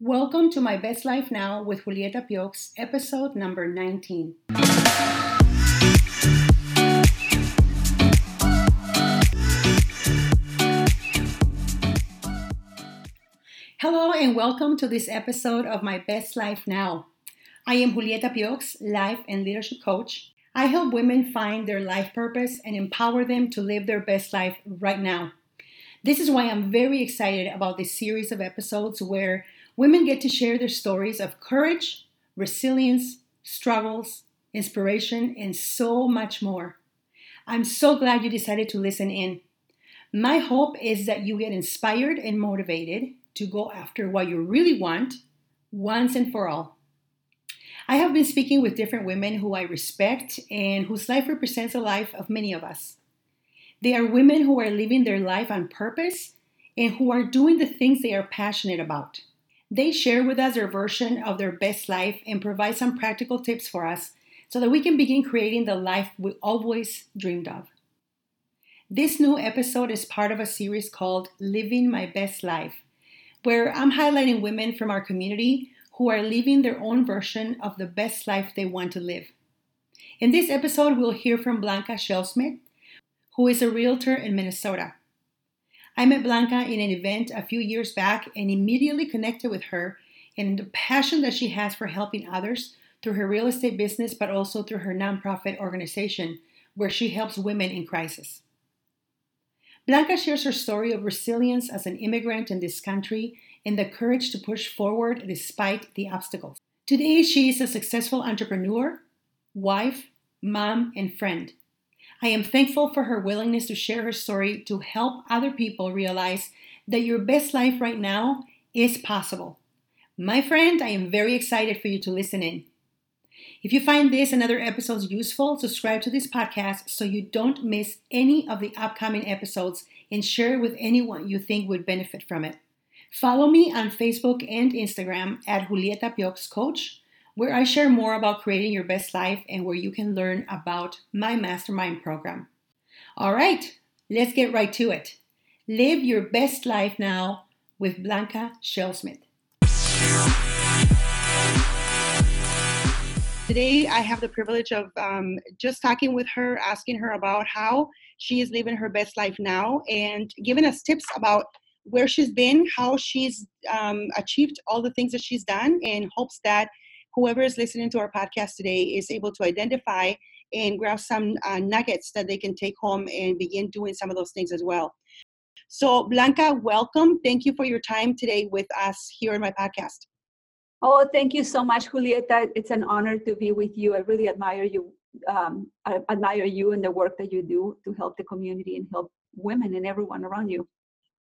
Welcome to My Best Life Now with Julieta Piox, episode number 19. Hello and welcome to this episode of My Best Life Now. I am Julieta Piox, life and leadership coach. I help women find their life purpose and empower them to live their best life right now. This is why I'm very excited about this series of episodes where Women get to share their stories of courage, resilience, struggles, inspiration, and so much more. I'm so glad you decided to listen in. My hope is that you get inspired and motivated to go after what you really want once and for all. I have been speaking with different women who I respect and whose life represents the life of many of us. They are women who are living their life on purpose and who are doing the things they are passionate about. They share with us their version of their best life and provide some practical tips for us so that we can begin creating the life we always dreamed of. This new episode is part of a series called Living My Best Life, where I'm highlighting women from our community who are living their own version of the best life they want to live. In this episode, we'll hear from Blanca Shellsmith, who is a realtor in Minnesota. I met Blanca in an event a few years back and immediately connected with her and the passion that she has for helping others through her real estate business, but also through her nonprofit organization, where she helps women in crisis. Blanca shares her story of resilience as an immigrant in this country and the courage to push forward despite the obstacles. Today, she is a successful entrepreneur, wife, mom, and friend. I am thankful for her willingness to share her story to help other people realize that your best life right now is possible. My friend, I am very excited for you to listen in. If you find this and other episodes useful, subscribe to this podcast so you don't miss any of the upcoming episodes and share it with anyone you think would benefit from it. Follow me on Facebook and Instagram at Julieta Piox Coach where I share more about creating your best life and where you can learn about my mastermind program. All right, let's get right to it. Live your best life now with Blanca Shellsmith. Today, I have the privilege of um, just talking with her, asking her about how she is living her best life now, and giving us tips about where she's been, how she's um, achieved all the things that she's done, in hopes that whoever is listening to our podcast today is able to identify and grab some uh, nuggets that they can take home and begin doing some of those things as well. So, Blanca, welcome. Thank you for your time today with us here in my podcast. Oh, thank you so much, Julieta. It's an honor to be with you. I really admire you. Um, I admire you and the work that you do to help the community and help women and everyone around you.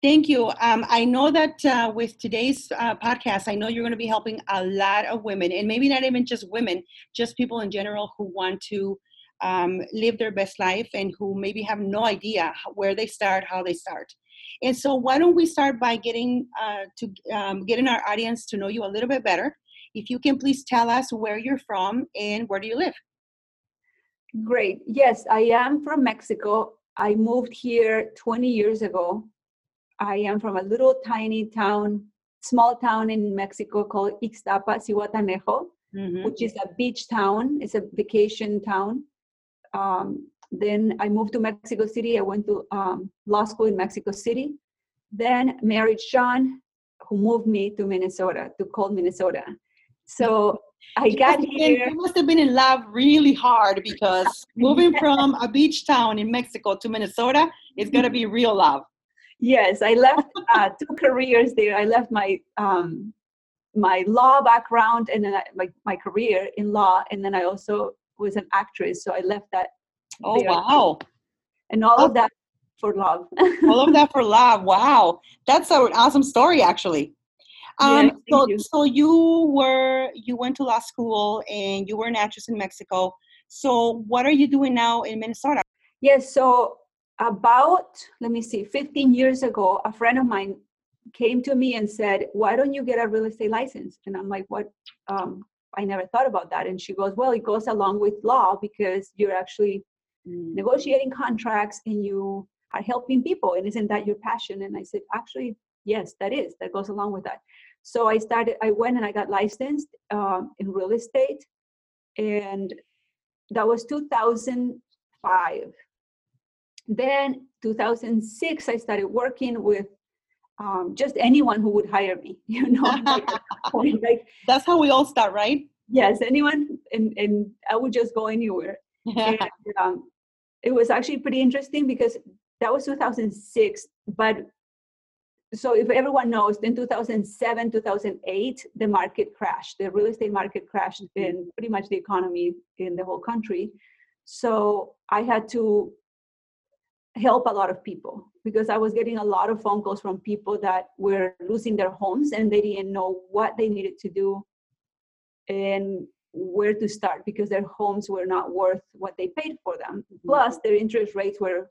Thank you. Um, I know that uh, with today's uh, podcast, I know you're going to be helping a lot of women, and maybe not even just women, just people in general who want to um, live their best life and who maybe have no idea where they start, how they start. And so, why don't we start by getting uh, to um, getting our audience to know you a little bit better? If you can please tell us where you're from and where do you live? Great. Yes, I am from Mexico. I moved here 20 years ago I am from a little tiny town, small town in Mexico called Ixtapa, Zihuatanejo, mm-hmm. which is a beach town. It's a vacation town. Um, then I moved to Mexico City. I went to um, law school in Mexico City. Then married Sean, who moved me to Minnesota, to cold Minnesota. So I got you here. you must have been in love really hard because moving from a beach town in Mexico to Minnesota is going to be real love. Yes, I left uh, two careers there. I left my um, my law background and then I, my my career in law, and then I also was an actress. So I left that. Oh there. wow! And all oh. of that for love. all of that for love. Wow, that's an awesome story, actually. Um, yes, so, you. so you were you went to law school and you were an actress in Mexico. So what are you doing now in Minnesota? Yes, so about let me see 15 years ago a friend of mine came to me and said why don't you get a real estate license and i'm like what um, i never thought about that and she goes well it goes along with law because you're actually mm. negotiating contracts and you are helping people and isn't that your passion and i said actually yes that is that goes along with that So I started, I went and I got licensed um, in real estate. And that was 2005. Then 2006, I started working with um, just anyone who would hire me, you know. like, like, That's how we all start, right? Yes, anyone, and, and I would just go anywhere. and, um, it was actually pretty interesting because that was 2006, but so if everyone knows in 2007 2008 the market crashed the real estate market crashed mm-hmm. in pretty much the economy in the whole country so i had to help a lot of people because i was getting a lot of phone calls from people that were losing their homes and they didn't know what they needed to do and where to start because their homes were not worth what they paid for them mm-hmm. plus their interest rates were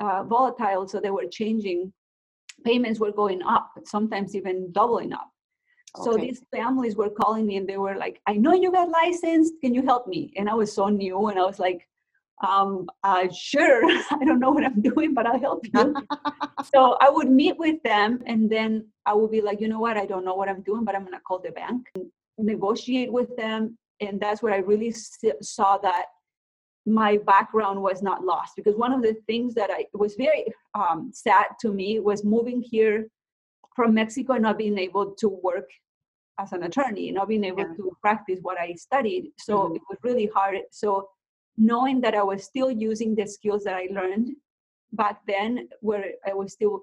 uh, volatile so they were changing payments were going up, sometimes even doubling up. Okay. So these families were calling me and they were like, I know you got licensed. Can you help me? And I was so new and I was like, um, uh, sure, I don't know what I'm doing, but I'll help you. so I would meet with them and then I would be like, you know what, I don't know what I'm doing, but I'm going to call the bank and negotiate with them. And that's where I really saw that my background was not lost because one of the things that I was very um, sad to me was moving here from Mexico and not being able to work as an attorney, not being able yeah. to practice what I studied. So mm-hmm. it was really hard. So knowing that I was still using the skills that I learned back then, where I was still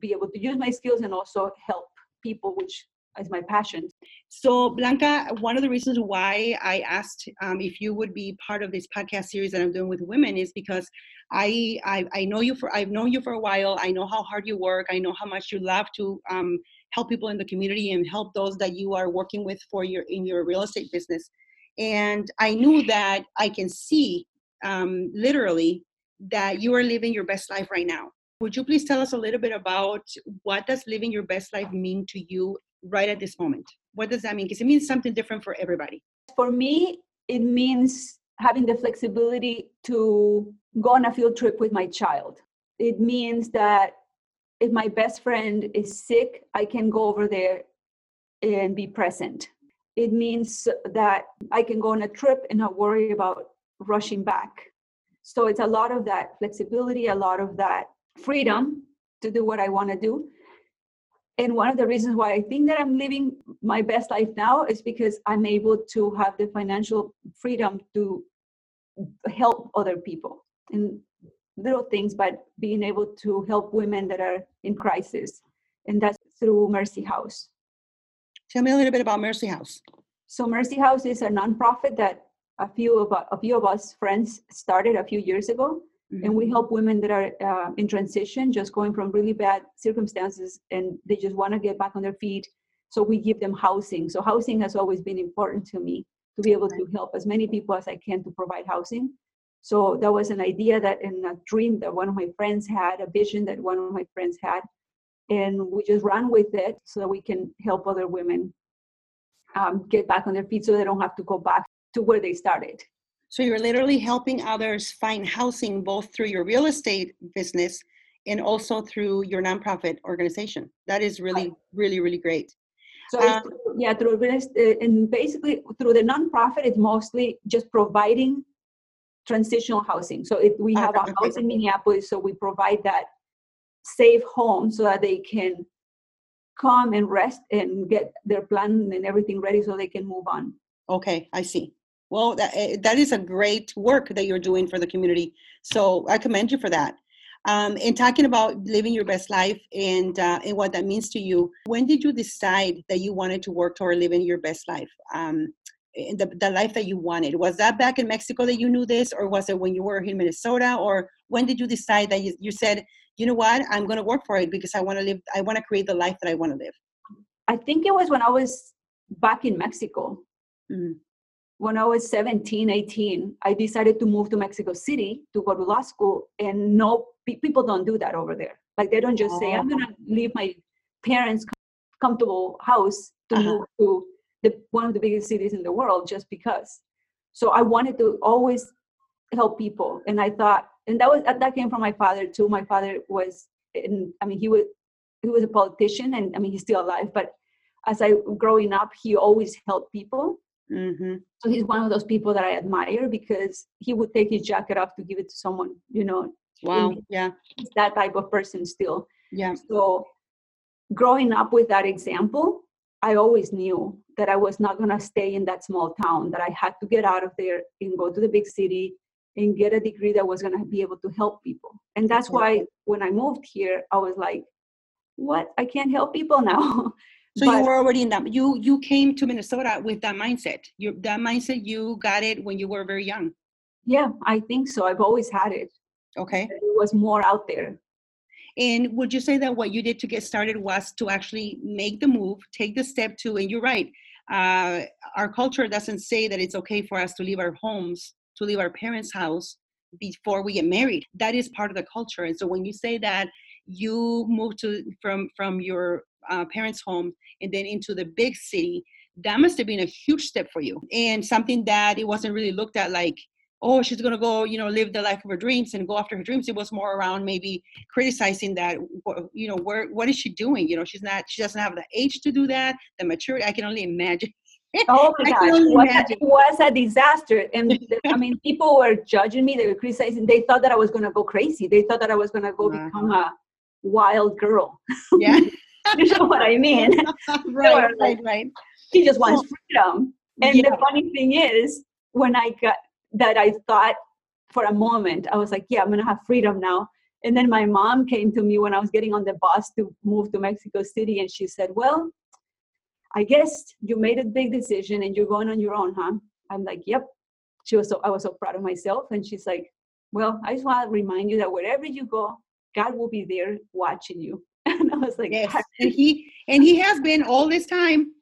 be able to use my skills and also help people, which is my passion. So, Blanca, one of the reasons why I asked um, if you would be part of this podcast series that I'm doing with women is because I, I, I know you for I've known you for a while. I know how hard you work. I know how much you love to um, help people in the community and help those that you are working with for your in your real estate business. And I knew that I can see um, literally that you are living your best life right now. Would you please tell us a little bit about what does living your best life mean to you right at this moment? What does that mean? Because it means something different for everybody. For me, it means having the flexibility to go on a field trip with my child. It means that if my best friend is sick, I can go over there and be present. It means that I can go on a trip and not worry about rushing back. So it's a lot of that flexibility, a lot of that freedom to do what I want to do and one of the reasons why I think that I'm living my best life now is because I'm able to have the financial freedom to help other people in little things, but being able to help women that are in crisis. And that's through Mercy House. Tell me a little bit about Mercy House. So Mercy House is a nonprofit that a few of a few of us friends started a few years ago Mm-hmm. And we help women that are uh, in transition, just going from really bad circumstances, and they just want to get back on their feet. So we give them housing. So housing has always been important to me to be able to help as many people as I can to provide housing. So that was an idea that in a dream that one of my friends had, a vision that one of my friends had, and we just ran with it so that we can help other women um, get back on their feet so they don't have to go back to where they started. So you're literally helping others find housing both through your real estate business and also through your nonprofit organization. That is really, really, really great. So um, yeah, through real estate, uh, and basically through the nonprofit, it's mostly just providing transitional housing. So if we have a house in Minneapolis, so we provide that safe home so that they can come and rest and get their plan and everything ready so they can move on. Okay, I see. Well, that, eh, that is a great work that you're doing for the community. So I commend you for that. Um, and talking about living your best life and uh, and what that means to you, when did you decide that you wanted to work toward living your best life? Um, the, the life that you wanted was that back in mexico that you knew this or was it when you were in minnesota or when did you decide that you, you said you know what i'm going to work for it because i want to live i want to create the life that i want to live i think it was when i was back in mexico mm-hmm when I was 17, 18, I decided to move to Mexico City to go to law school. And no, people don't do that over there. Like they don't just say, I'm going to leave my parents' comfortable house to uh-huh. move to the, one of the biggest cities in the world just because. So I wanted to always help people. And I thought, and that was that came from my father too. My father was, in, I mean, he was he was a politician, and I mean, he's still alive, but as I growing up, he always helped people. Mm-hmm. So he's one of those people that I admire because he would take his jacket off to give it to someone. You know, Wow. Yeah. he's that type of person still. Yeah. So growing up with that example, I always knew that I was not going to stay in that small town, that I had to get out of there and go to the big city and get a degree that was going to be able to help people. And that's why when I moved here, I was like, what? I can't help people now. So you were already in that. You you came to Minnesota with that mindset. You that mindset you got it when you were very young. yeah, I think so. I've always had it. Okay. It was more out there. And would you say that what you did to get started was to actually make the move, take the step to, and you're right, uh, our culture doesn't say that it's okay for us to leave our homes, to leave our parents' house before we get married. That is part of the culture. And so when you say that you moved to from from your uh, parents' home and then into the big city, that must have been a huge step for you and something that it wasn't really looked at like oh she's going to go you know live the life of her dreams and go after her dreams it was more around maybe criticizing that you know where what is she doing you know she's not she doesn't have the age to do that the maturity i can only imagine Oh my gosh, was, it was a disaster. And I mean, people were judging me, they were criticizing. They thought that I was going to go crazy. They thought that I was going to go Wow. become a wild girl. yeah you know what I mean? right right right He just wants freedom. And Yeah. the funny thing is, when I got that, I thought for a moment, I was like, yeah, I'm going to have freedom now. And then my mom came to me when I was getting on the bus to move to Mexico City, and she said, well, I guess you made a big decision and you're going on your own, huh? I'm like, yep. She was so I was so proud of myself. And she's like, Well, I just want to remind you that wherever you go, God will be there watching you. And I was like, yes and he and he has been all this time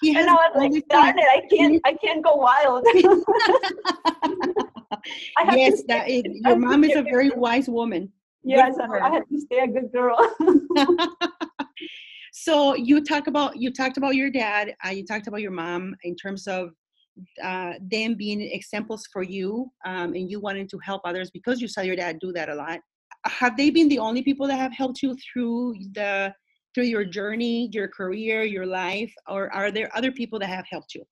he has and I was been all this like, darn it, I can't I can't go wild. Yes that stay, I your mom is a very wise woman yes, I. I had to stay a good girl. so you talk about you talked about your dad uh, you talked about your mom in terms of uh, them being examples for you um, and you wanting to help others because you saw your dad do that a lot. Have they been the only people that have helped you through the through your journey your career your life or are there other people that have helped you?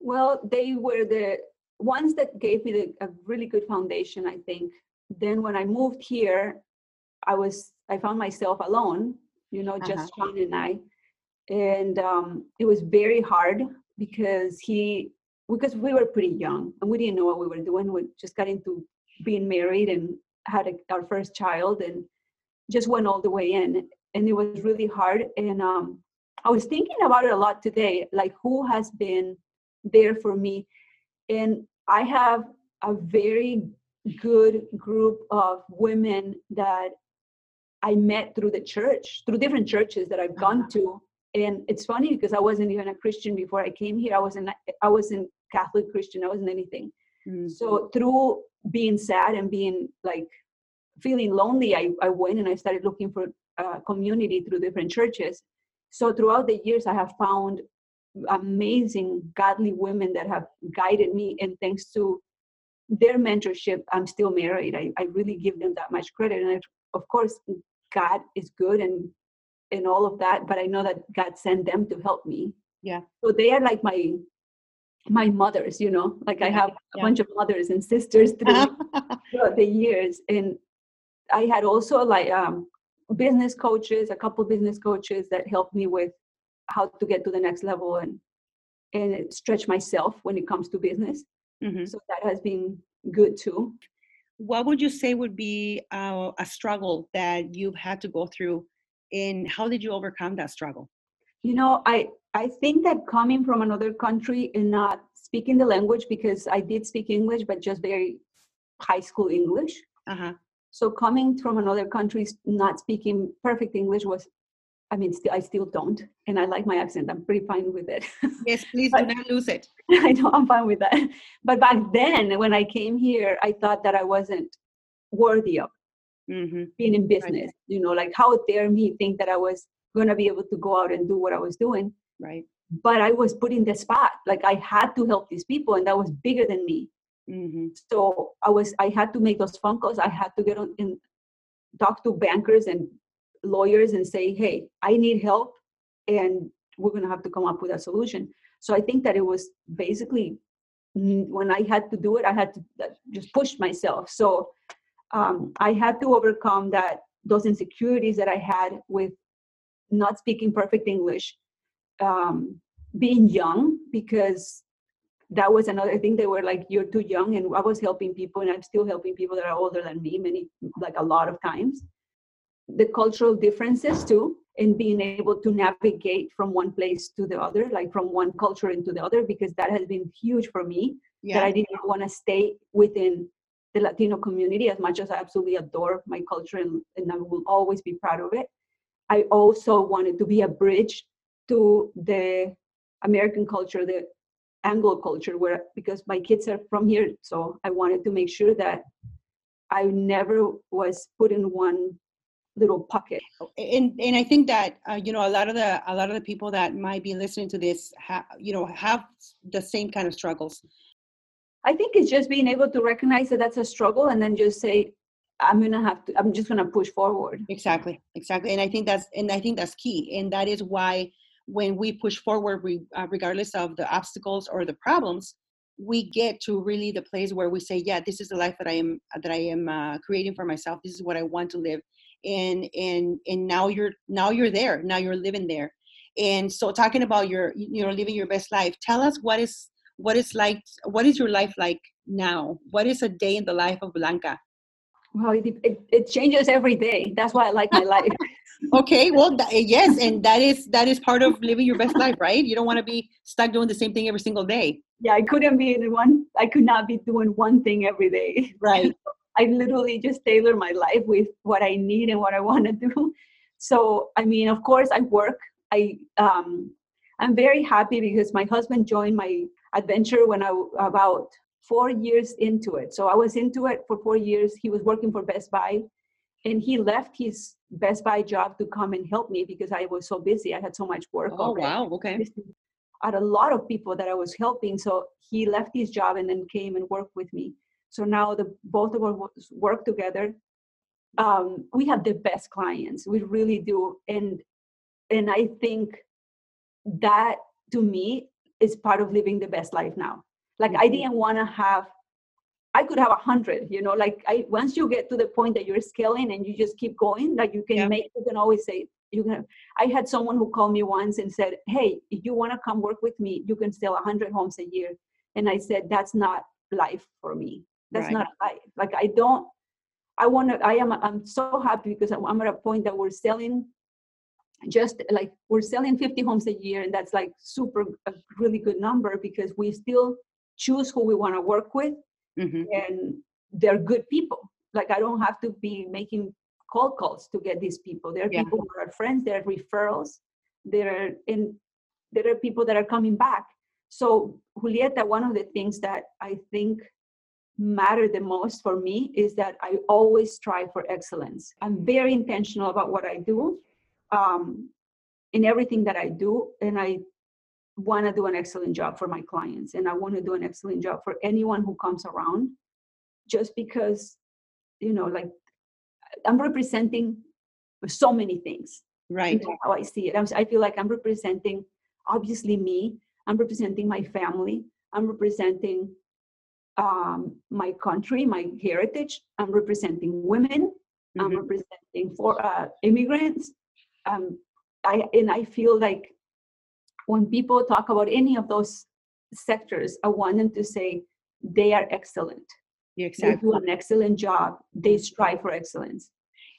Well, they were the ones that gave me the, a really good foundation, I think. Then when I moved here, I was I found myself alone, you know, just Uh-huh. Sean and I, and um, it was very hard because he because we were pretty young and we didn't know what we were doing. We just got into being married and had a, our first child and just went all the way in, and it was really hard. And um, I was thinking about it a lot today, like who has been there for me. And I have a very good group of women that I met through the church, through different churches that I've gone to. And it's funny because I wasn't even a Christian before I came here. I wasn't I wasn't Catholic Christian, I wasn't anything. Mm. So through being sad and being like feeling lonely, I, I went and I started looking for uh, community through different churches. So throughout the years, I have found amazing godly women that have guided me, and thanks to their mentorship, I'm still married. I, I really give them that much credit, and I, of course, God is good and and all of that. But I know that God sent them to help me. Yeah. So they are like my my mothers, you know. Like I have a yeah. bunch of mothers and sisters through throughout the years and i had also like um, business coaches a couple business coaches that helped me with how to get to the next level and and stretch myself when it comes to business Mhm. so that has been good too what would you say would be uh, a struggle that you've had to go through and how did you overcome that struggle? You know i i think that coming from another country and not speaking the language because i did speak english but just very high school english. Uh-huh. So coming from another country not speaking perfect english was i mean still i still don't and i like my accent i'm pretty fine with it. Yes please do not lose it. I know i'm fine with that. But back then when i came here i thought that i wasn't worthy of hmm being in business you know like how dare me think that i was going to be able to go out and do what i was doing. Right. But i was put in the spot like i had to help these people and that was bigger than me. Hmm so i was i had to make those phone calls i had to get on and talk to bankers and lawyers and say hey i need help and we're going to have to come up with a solution. So i think that it was basically when i had to do it i had to uh, just push myself. So um, i had to overcome that those insecurities that i had with not speaking perfect english um, being young because that was another thing. They were like you're too young and i was helping people and i'm still helping people that are older than me many like a lot of times the cultural differences too in being able to navigate from one place to the other like from one culture into the other because that has been huge for me yeah. that i didn't want to stay within the latino community as much as i absolutely adore my culture and, and i will always be proud of it i also wanted to be a bridge to the american culture the Anglo culture where because my kids are from here, so I wanted to make sure that I never was put in one little pocket. And and I think that uh, you know a lot of the a lot of the people that might be listening to this, ha, you know, have the same kind of struggles. I think it's just being able to recognize that that's a struggle and then just say, I'm gonna have to. I'm just gonna push forward. Exactly, exactly. And I think that's and I think that's key, and that is why when we push forward, we, uh, regardless of the obstacles or the problems, we get to really the place where we say, yeah, this is the life that I am that I am uh, creating for myself. This is what I want to live, and and and now you're now you're there. Now you're living there, and so talking about your you know living your best life. Tell us what is what is like what is your life like now? What is a day in the life of Blanca? Well, it, it, it changes every day. That's why I like my life. okay well th- eh, yes and that is that is part of living your best life right you don't want to be stuck doing the same thing every single day yeah i couldn't be in one i could not be doing one thing every day right i literally just tailor my life with what i need and what i want to do so i mean of course i work i um i'm very happy because my husband joined my adventure when i about four years into it so i was into it for four years he was working for best buy and he left his Best Buy job to come and help me because I was so busy. I had so much work. Oh already. wow! Okay. I had a lot of people that I was helping, so he left his job and then came and worked with me. So now the both of us work together. Um, we have the best clients. We really do, and and I think that to me is part of living the best life now. Like mm-hmm. I didn't want to have I could have a hundred, you know, like I once you get to the point that you're scaling and you just keep going, like you can yeah. make you can always say you can I had someone who called me once and said, Hey, if you want to come work with me, you can sell a hundred homes a year. And I said, That's not life for me. That's right. not. Like I don't I want to I am I'm so happy because I'm at a point that we're selling just like we're selling 50 homes a year and that's like super a really good number because we still choose who we want to work with mm-hmm. and they're good people. Like I don't have to be making cold calls to get these people. There are yeah. people who are friends. There are referrals. There are and there are people that are coming back. So Julieta, one of the things that I think matter the most for me is that I always strive for excellence. I'm very intentional about what I do um, in everything that I do, and I want to do an excellent job for my clients and I want to do an excellent job for anyone who comes around just because you know like I'm representing so many things. Right. how I see it. I'm, I feel like I'm representing obviously me. I'm representing my family. I'm representing um, my country my heritage I'm representing women mm-hmm. I'm representing for uh, immigrants um, I and I feel like when people talk about any of those sectors, I want them to say they are excellent. exactly. They do an excellent job. They strive for excellence.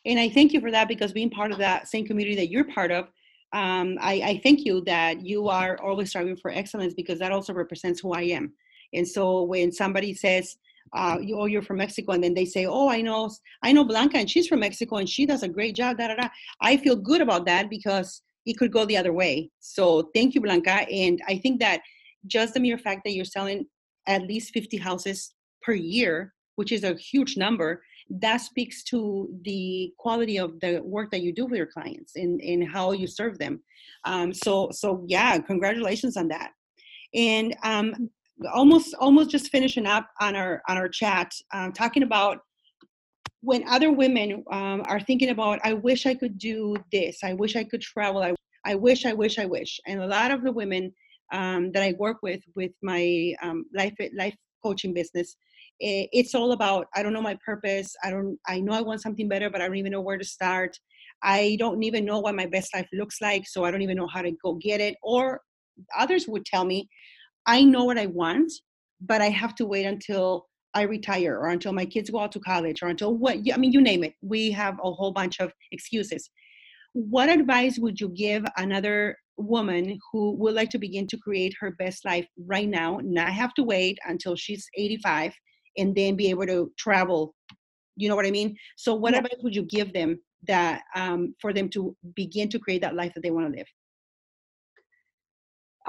And I thank you for that because being part of that same community that you're part of, um, I, I thank you that you are always striving for excellence because that also represents who I am. And so when somebody says, uh, you, oh, you're from Mexico, and then they say, oh, I know, I know Blanca, and she's from Mexico, and she does a great job. Da da da. I feel good about that because it could go the other way. So thank you, Blanca. And I think that just the mere fact that you're selling at least 50 houses per year, which is a huge number, that speaks to the quality of the work that you do with your clients and, and how you serve them. Um, so so yeah, congratulations on that. And um, almost almost just finishing up on our on our chat, um, talking about when other women um, are thinking about, I wish I could do this, I wish I could travel, I, I wish, I wish, I wish. And a lot of the women um, that I work with, with my um, life life coaching business, it's all about I don't know my purpose. I don't. I know I want something better, but I don't even know where to start. I don't even know what my best life looks like, so I don't even know how to go get it. Or others would tell me, I know what I want, but I have to wait until I retire or until my kids go out to college or until what I mean you name it. We have a whole bunch of excuses. What advice would you give another woman who would like to begin to create her best life right now, not have to wait until she's 85 and then be able to travel? You know what I mean? So what advice would you give them that um, for them to begin to create that life that they want to live?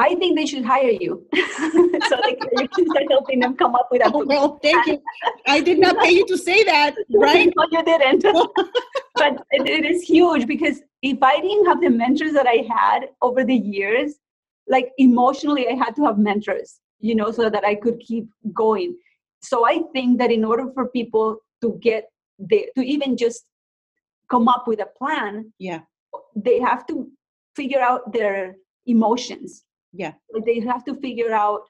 I think they should hire you. so like you can start helping them come up with a oh, well, thank you. I did not pay you to say that, right? no, you didn't. but it, it is huge because if I didn't have the mentors that I had over the years, like emotionally, I had to have mentors, you know, so that I could keep going. So I think that in order for people to get the to even just come up with a plan, yeah, they have to figure out their emotions yeah like they have to figure out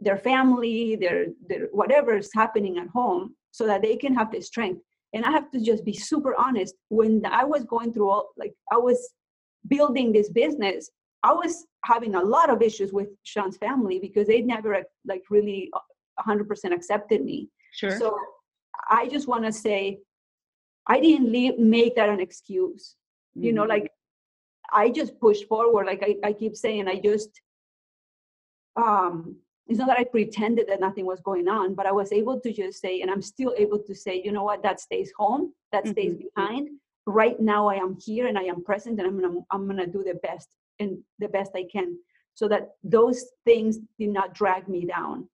their family their their whatever is happening at home so that they can have the strength and i have to just be super honest when i was going through all like i was building this business i was having a lot of issues with sean's family because they never like really 100% accepted me sure so i just want to say i didn't leave, make that an excuse mm-hmm. you know mm-hmm. like I just pushed forward. Like I, I keep saying, I just, um, it's not that I pretended that nothing was going on, but I was able to just say, and I'm still able to say, you know what, that stays home, that stays mm-hmm. behind. Right now, I am here and I am present, and I'm gonna, I'm gonna do the best and the best I can, so that those things did not drag me down.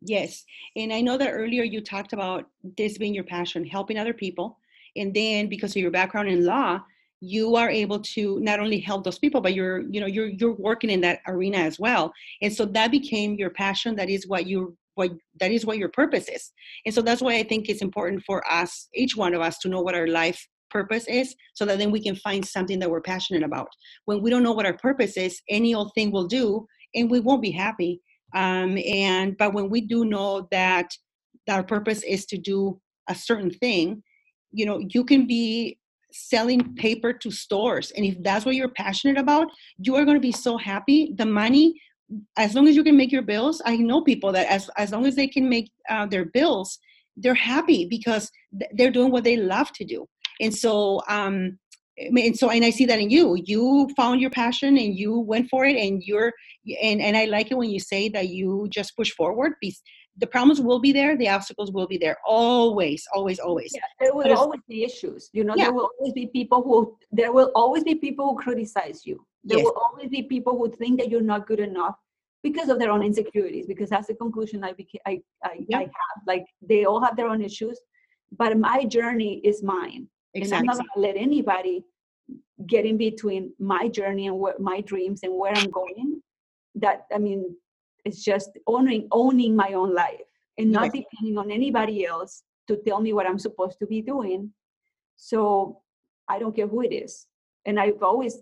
Yes, and I know that earlier you talked about this being your passion, helping other people, and then because of your background in law, you are able to not only help those people but you're you know you're you're working in that arena as well. And so that became your passion. That is what you what that is what your purpose is. And so that's why i think it's important for us each one of us to know what our life purpose is so that then we can find something that we're passionate about. When we don't know what our purpose is any old thing will do and we won't be happy. Um, and but when we do know that our purpose is to do a certain thing you know you can be selling paper to stores. And if that's what you're passionate about you are going to be so happy. The money as long as you can make your bills i know people that as, as long as they can make uh, their bills they're happy because they're doing what they love to do. And so um and so and i see that in you. You found your passion and you went for it and you're and and i like it when you say that you just push forward the problems will be there the obstacles will be there always always always yeah, there will always be issues you know yeah. there will always be people who there will always be people who criticize you there yes. will always be people who think that you're not good enough because of their own insecurities because that's the conclusion i became i I, yeah. I have like they all have their own issues but my journey is mine exactly. and i'm not going to let anybody get in between my journey and what my dreams and where i'm going that i mean it's just owning owning my own life and not right. depending on anybody else to tell me what I'm supposed to be doing. So I don't care who it is. And I've always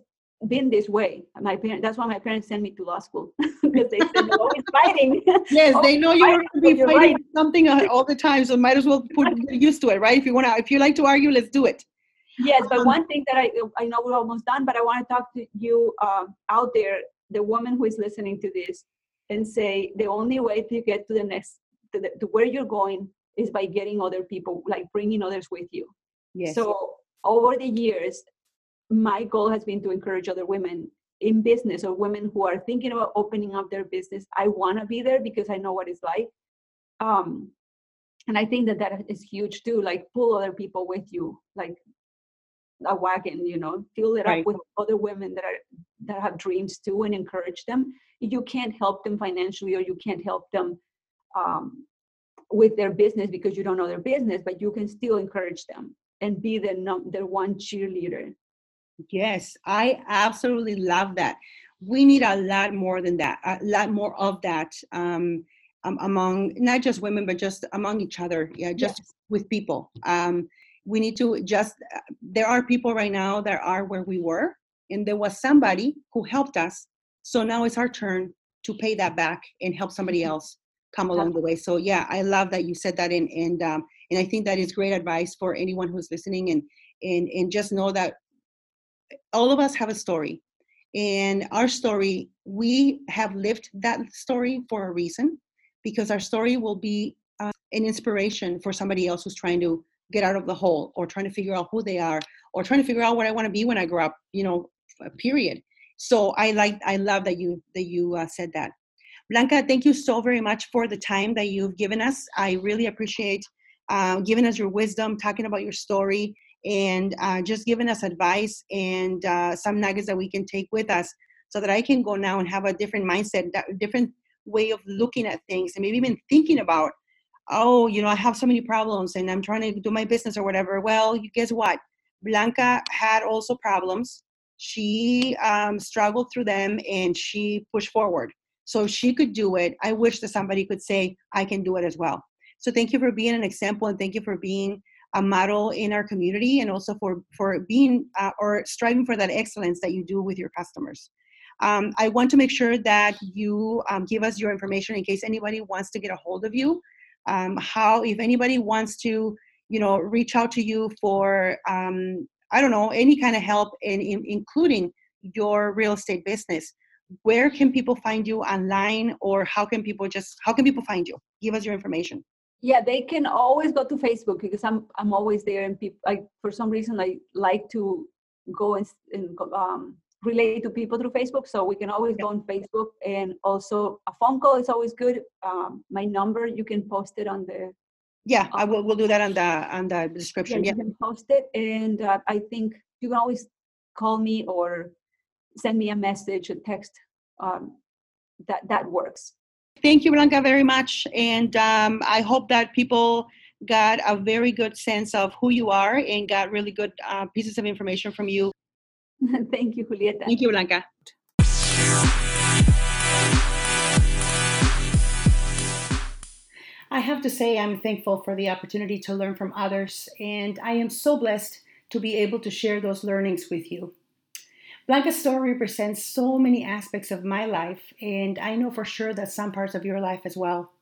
been this way. My parents that's why my parents sent me to law school because they said you're always fighting. Yes, they know you're going to be fighting right. something all the time, so might as well put get used to it, right? If you want to, if you like to argue, let's do it. Yes, but um, one thing that I I know we're almost done, but I want to talk to you um, out there, the woman who is listening to this and say the only way to get to the next to, the, to where you're going is by getting other people like bringing others with you. Yes. so over the years my goal has been to encourage other women in business or women who are thinking about opening up their business. I want to be there because i know what it's like. Um and i think that that is huge too like pull other people with you like a wagon you know fill it right. up with other women that are that have dreams too and encourage them you can't help them financially or you can't help them um, with their business because you don't know their business but you can still encourage them and be their, num- their one cheerleader yes i absolutely love that we need a lot more than that a lot more of that um, um, among not just women but just among each other yeah just yes. with people um, we need to just uh, there are people right now that are where we were and there was somebody who helped us. So now it's our turn to pay that back and help somebody Mm-hmm. else come along the way. So yeah, I love that you said that, and and um, and I think that is great advice for anyone who's listening, and and and just know that all of us have a story, and our story we have lived that story for a reason, because our story will be uh, an inspiration for somebody else who's trying to get out of the hole or trying to figure out who they are or trying to figure out what I want to be when I grow up. You know, period. So I like I love that you that you uh, said that. Blanca, thank you so very much for the time that you've given us. I really appreciate uh, giving us your wisdom, talking about your story, and uh, just giving us advice and uh, some nuggets that we can take with us so that I can go now and have a different mindset, that different way of looking at things, and maybe even thinking about, oh, you know, I have so many problems and I'm trying to do my business or whatever. Well, you guess what? Blanca had also problems. She um, struggled through them and she pushed forward. So she could do it, I wish that somebody could say, I can do it as well. So thank you for being an example and thank you for being a model in our community and also for, for being uh, or striving for that excellence that you do with your customers. Um, I want to make sure that you um, give us your information in case anybody wants to get a hold of you. Um, how, if anybody wants to, you know, reach out to you for, um, I don't know, any kind of help, in, in, including your real estate business, where can people find you online or how can people just how can people find you? Give us your information. Yeah they can always go to facebook because i'm i'm always there and people like for some reason i like to go and, and um, relate to people through facebook so we can always go on facebook. And also a phone call is always good. Um, my number you can post it on the yeah i will we'll do that on the on the description yeah, yeah, you can post it. And uh, i think you can always call me or send me a message a text um, that that works. Thank you blanca very much. And um, i hope that people got a very good sense of who you are and got really good uh, pieces of information from you thank you julieta thank you blanca I have to say, I'm thankful for the opportunity to learn from others, and I am so blessed to be able to share those learnings with you. Blanca's story represents so many aspects of my life, and I know for sure that some parts of your life as well.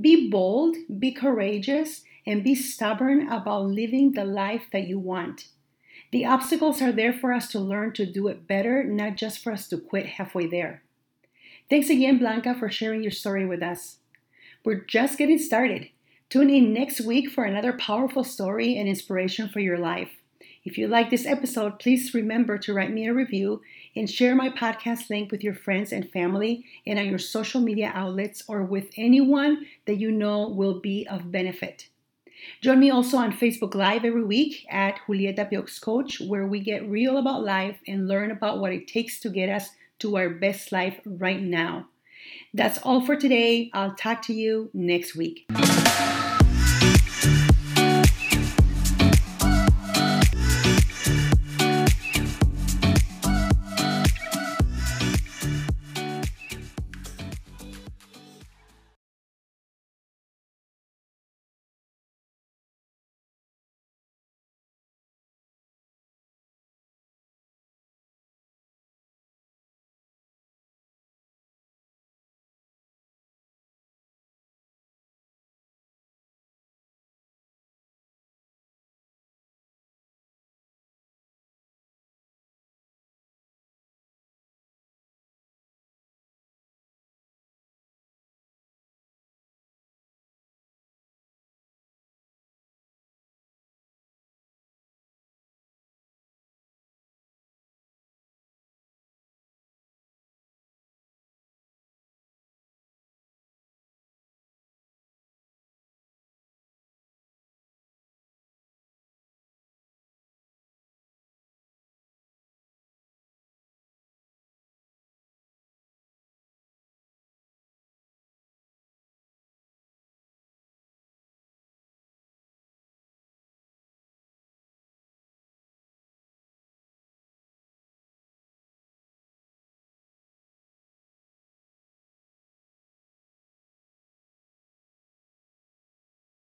Be bold, be courageous, and be stubborn about living the life that you want. The obstacles are there for us to learn to do it better, not just for us to quit halfway there. Thanks again, Blanca, for sharing your story with us. We're just getting started. Tune in next week for another powerful story and inspiration for your life. If you like this episode, please remember to write me a review and share my podcast link with your friends and family and on your social media outlets or with anyone that you know will be of benefit. Join me also on Facebook Live every week at Julieta Piox Coach, where we get real about life and learn about what it takes to get us to our best life right now. That's all for today. I'll talk to you next week.